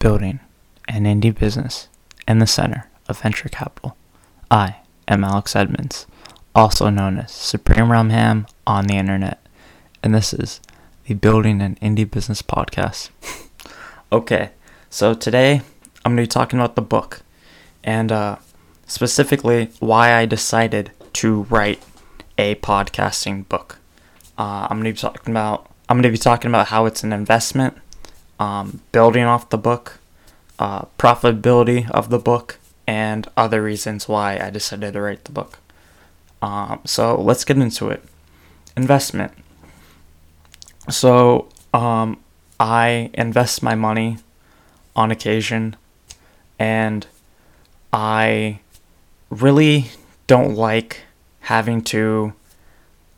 building an indie business in the center of venture capital. I am Alex Edmonds, also known as Supreme Rumham on the internet, and this is the Building an Indie Business podcast. okay, so today I'm going to be talking about the book and uh, specifically why I decided to write a podcasting book. Uh, I'm going to be talking about I'm going to be talking about how it's an investment, um, building off the book, uh, profitability of the book, and other reasons why I decided to write the book. Um, so let's get into it. Investment. So um, I invest my money on occasion, and I really don't like having to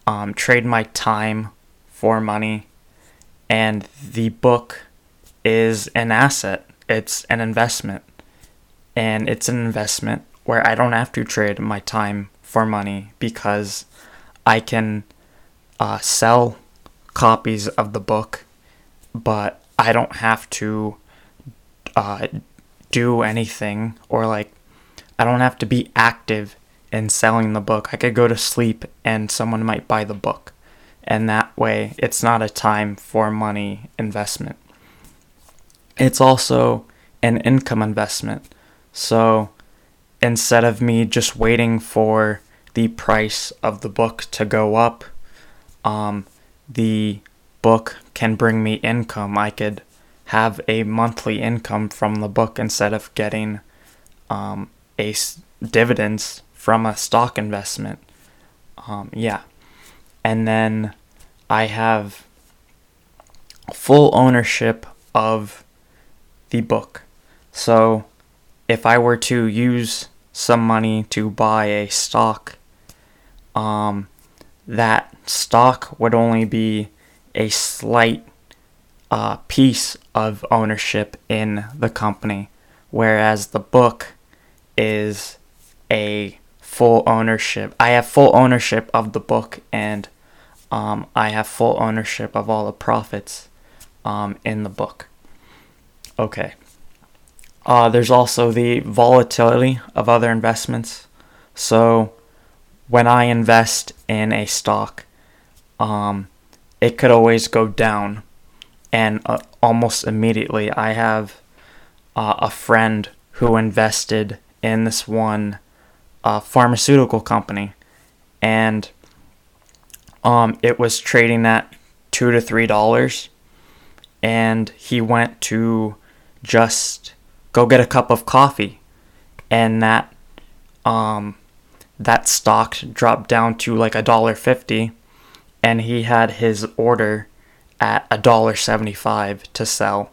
um, trade my time for money, and the book is an asset. It's an investment, and it's an investment where I don't have to trade my time for money because I can uh, sell copies of the book, but I don't have to uh, do anything or like I don't have to be active in selling the book. I could go to sleep and someone might buy the book and that way it's not a time for money investment. It's also an income investment. So instead of me just waiting for the price of the book to go up, um, the book can bring me income. I could have a monthly income from the book instead of getting um, a s- dividends from a stock investment. Um, yeah and then I have full ownership of the book. So if I were to use some money to buy a stock, um, that stock would only be a slight uh, piece of ownership in the company, whereas the book is a full ownership. I have full ownership of the book and um, I have full ownership of all the profits um, in the book. Okay. Uh, there's also the volatility of other investments. So when I invest in a stock, um, it could always go down. And uh, almost immediately, I have uh, a friend who invested in this one uh, pharmaceutical company. And um, it was trading at two to three dollars, and he went to just go get a cup of coffee, and that um, that stock dropped down to like a dollar fifty, and he had his order at a dollar seventy five to sell,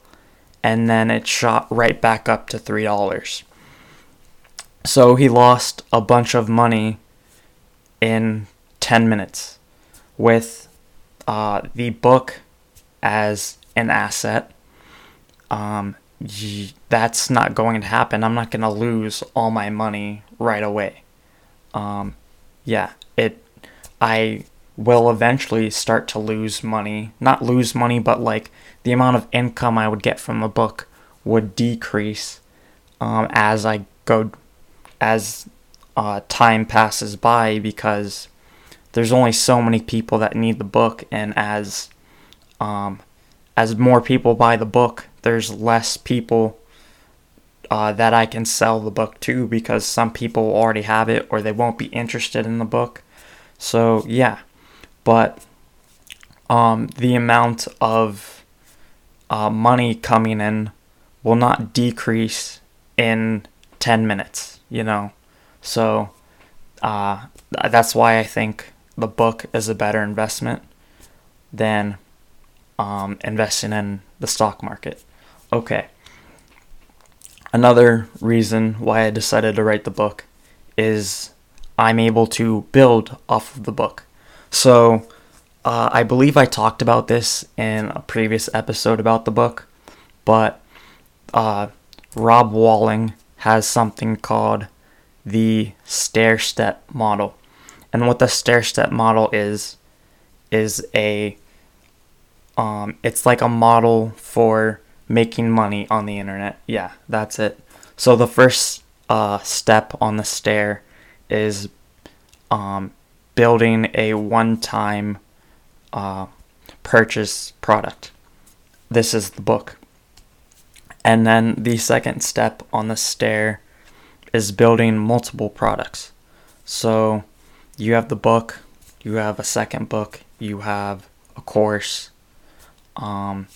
and then it shot right back up to three dollars. So he lost a bunch of money in 10 minutes with uh, the book as an asset, um, that's not going to happen. I'm not going to lose all my money right away. Um, yeah, it. I will eventually start to lose money. Not lose money, but like the amount of income I would get from the book would decrease um, as I go, as uh, time passes by because there's only so many people that need the book, and as um, as more people buy the book, there's less people uh, that I can sell the book to because some people already have it or they won't be interested in the book. So yeah, but um, the amount of uh, money coming in will not decrease in 10 minutes, you know. So uh, that's why I think the book is a better investment than um, investing in the stock market. Okay. Another reason why I decided to write the book is I'm able to build off of the book. So, uh, I believe I talked about this in a previous episode about the book, but uh, Rob Walling has something called the stair step model. And what the stair step model is is a um, it's like a model for making money on the internet. Yeah, that's it. So the first uh, step on the stair is um, building a one-time uh, purchase product. This is the book. And then the second step on the stair is building multiple products. So you have the book, you have a second book, you have a course. Um,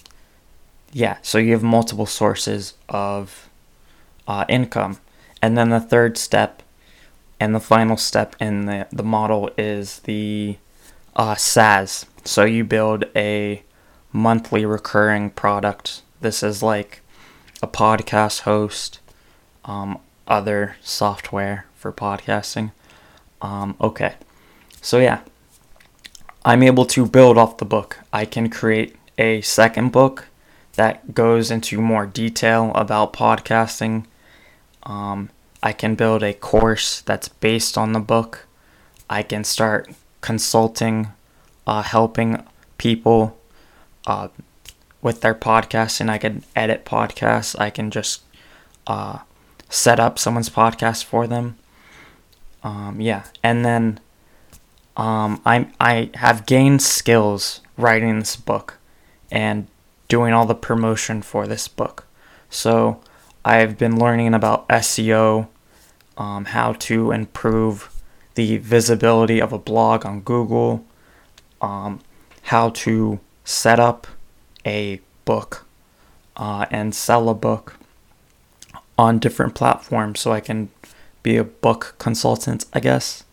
yeah, so you have multiple sources of uh, income. And then the third step and the final step in the, the model is the uh, SaaS. So you build a monthly recurring product. This is like a podcast host, um, other software for podcasting. Um, okay, so yeah, I'm able to build off the book. I can create a second book that goes into more detail about podcasting. Um, I can build a course that's based on the book. I can start consulting, uh, helping people uh, with their podcasting. I can edit podcasts. I can just uh, set up someone's podcast for them. Um, yeah, and then um, I I have gained skills writing this book and doing all the promotion for this book. So I've been learning about SEO, um, how to improve the visibility of a blog on Google, um, how to set up a book uh, and sell a book on different platforms so I can be a book consultant, I guess.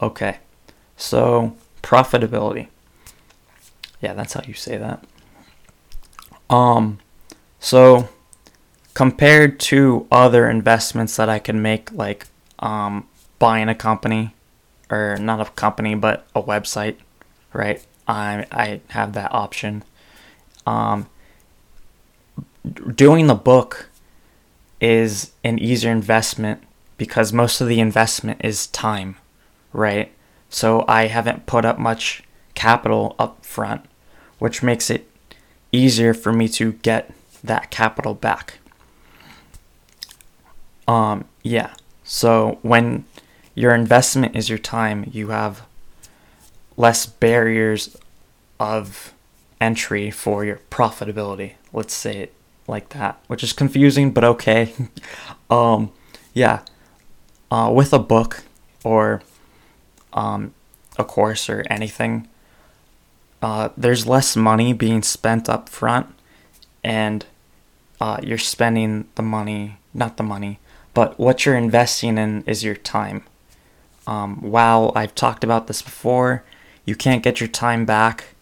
Okay, so profitability. Yeah, that's how you say that. Um, so compared to other investments that I can make, like um, buying a company, or not a company, but a website, right? I I have that option. Um, doing the book is an easier investment because most of the investment is time, right? So I haven't put up much capital up front, which makes it easier for me to get that capital back. Um, yeah. So when your investment is your time, you have less barriers of entry for your profitability. Let's say it like that, which is confusing, but okay. um, yeah. Uh, with a book or um, a course or anything, uh, there's less money being spent up front, and uh, you're spending the money, not the money, but what you're investing in is your time. Um, while I've talked about this before, you can't get your time back.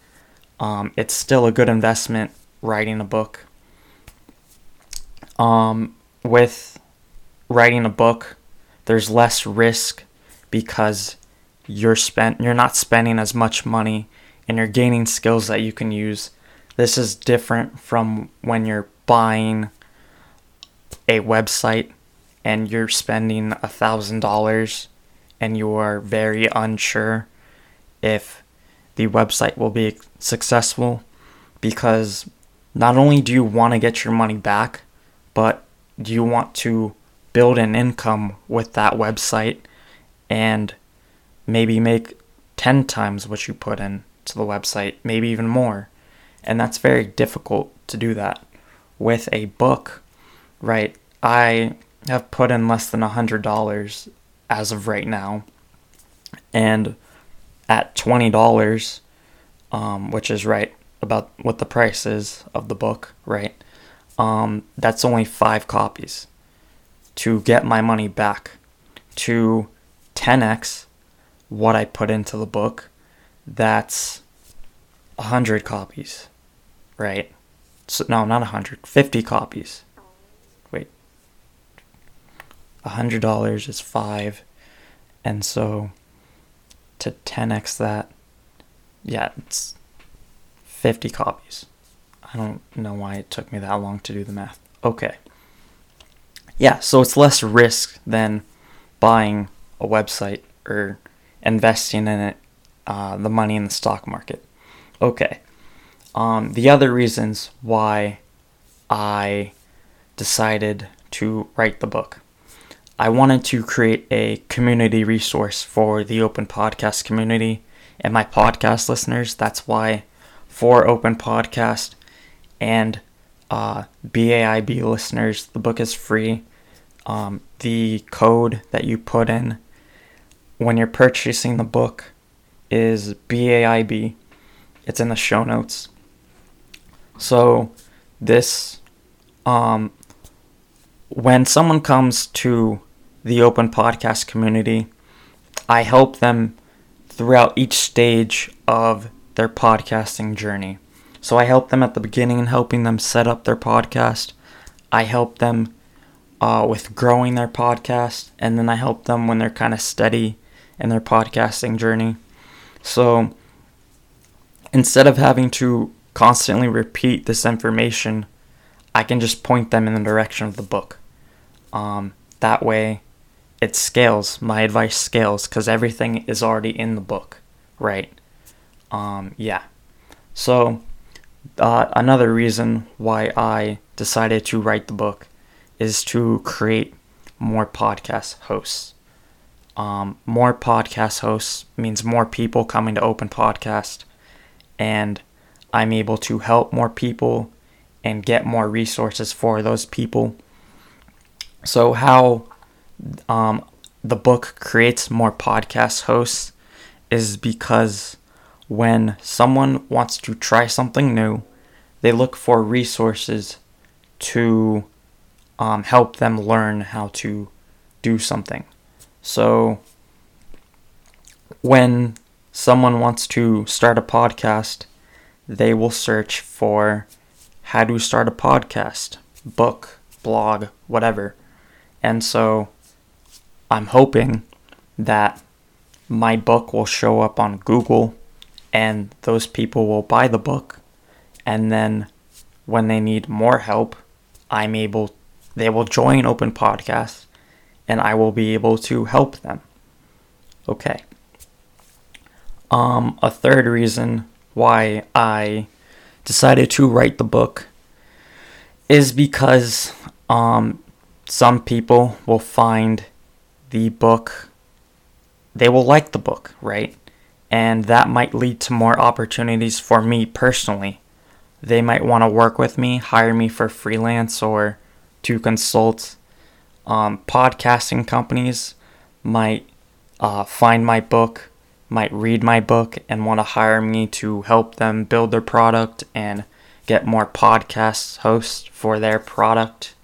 Um, it's still a good investment writing a book. Um, with writing a book, there's less risk because you're spent you're not spending as much money and you're gaining skills that you can use. This is different from when you're buying a website and you're spending a thousand dollars and you are very unsure if the website will be successful because not only do you want to get your money back, but do you want to build an income with that website and maybe make 10 times what you put in to the website, maybe even more. And that's very difficult to do that. With a book, right? I have put in less than $100 as of right now. And at $20, um, which is right about what the price is of the book, right? Um, that's only five copies. To get my money back, to 10x what I put into the book, that's 100 copies, right? So, no, not 100, 50 copies. Wait. $100 is 5. And so to 10x that, yeah, it's 50 copies. I don't know why it took me that long to do the math. Okay. Yeah, so it's less risk than buying a website or investing in it, uh, the money in the stock market. Okay. Um, the other reasons why I decided to write the book. I wanted to create a community resource for the open podcast community and my podcast listeners. That's why for open podcast and uh, BAIB listeners, the book is free. Um, the code that you put in when you're purchasing the book is BAIB. It's in the show notes. So this um when someone comes to the open podcast community, I help them throughout each stage of their podcasting journey. So I help them at the beginning in helping them set up their podcast. I help them uh, with growing their podcast, and then I help them when they're kind of steady in their podcasting journey. So instead of having to constantly repeat this information, I can just point them in the direction of the book. Um, that way, it scales. My advice scales because everything is already in the book, right? Um, yeah. So, uh, another reason why I decided to write the book is to create more podcast hosts. Um, more podcast hosts means more people coming to Open Podcast, and I'm able to help more people and get more resources for those people. So, how um, the book creates more podcast hosts is because when someone wants to try something new, they look for resources to um, help them learn how to do something. So, when someone wants to start a podcast, they will search for how to start a podcast, book, blog, whatever. And so I'm hoping that my book will show up on Google and those people will buy the book and then when they need more help, I'm able they will join Open Podcast and I will be able to help them. Okay. Um, a third reason why I decided to write the book is because um, some people will find the book, they will like the book, right? And that might lead to more opportunities for me personally. They might want to work with me, hire me for freelance or to consult. Um, podcasting companies might uh, find my book, might read my book, and want to hire me to help them build their product and get more podcast hosts for their product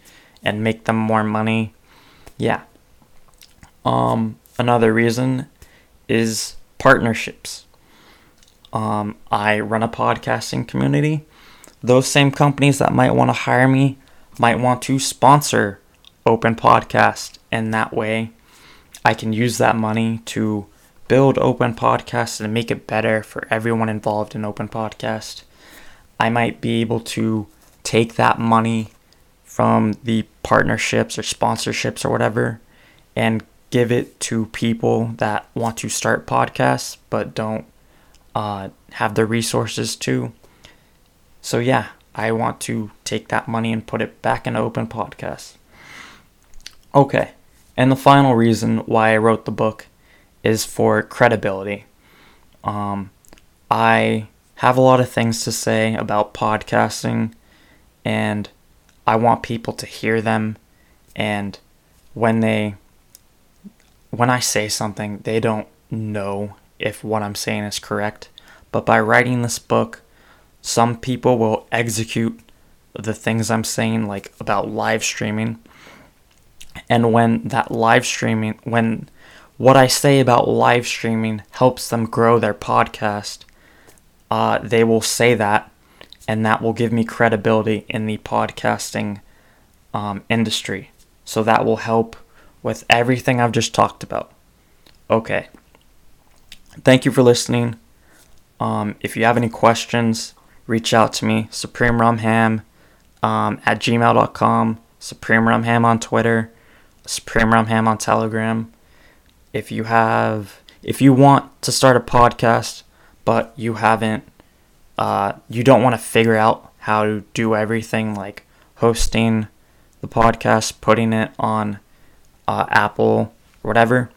and make them more money. Yeah. Um, another reason is partnerships. Um, I run a podcasting community. Those same companies that might want to hire me might want to sponsor Open Podcast, and that way I can use that money to build Open Podcast and make it better for everyone involved in Open Podcast. I might be able to take that money from the partnerships or sponsorships or whatever and give it to people that want to start podcasts but don't uh, have the resources to. So, yeah, I want to take that money and put it back in open podcasts. Okay, and the final reason why I wrote the book is for credibility. Um, I have a lot of things to say about podcasting, and I want people to hear them. And when they, when I say something, they don't know if what I'm saying is correct. But by writing this book, some people will execute the things I'm saying, like about live streaming. And when that live streaming, when what I say about live streaming helps them grow their podcast, uh, they will say that, and that will give me credibility in the podcasting um, industry. So that will help with everything I've just talked about. Okay. Thank you for listening. Um, if you have any questions, reach out to me, Supreme um, at gmail.com, Supreme Rumham on Twitter, Supreme Rumham on Telegram. If you have, if you want to start a podcast, but you haven't, uh, you don't want to figure out how to do everything like hosting the podcast, putting it on uh, Apple, whatever,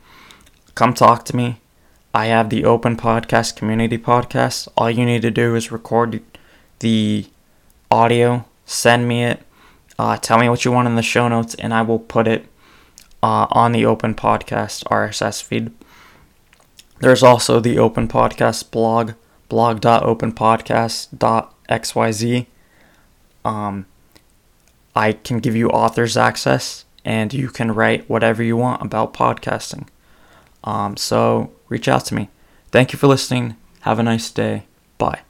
come talk to me. I have the Open Podcast Community Podcast. All you need to do is record the audio, send me it, uh, tell me what you want in the show notes, and I will put it uh, on the Open Podcast RSS feed. There's also the Open Podcast blog, blog.openpodcast.xyz. Um, I can give you author's access and you can write whatever you want about podcasting. Um, so reach out to me. Thank you for listening. Have a nice day. Bye.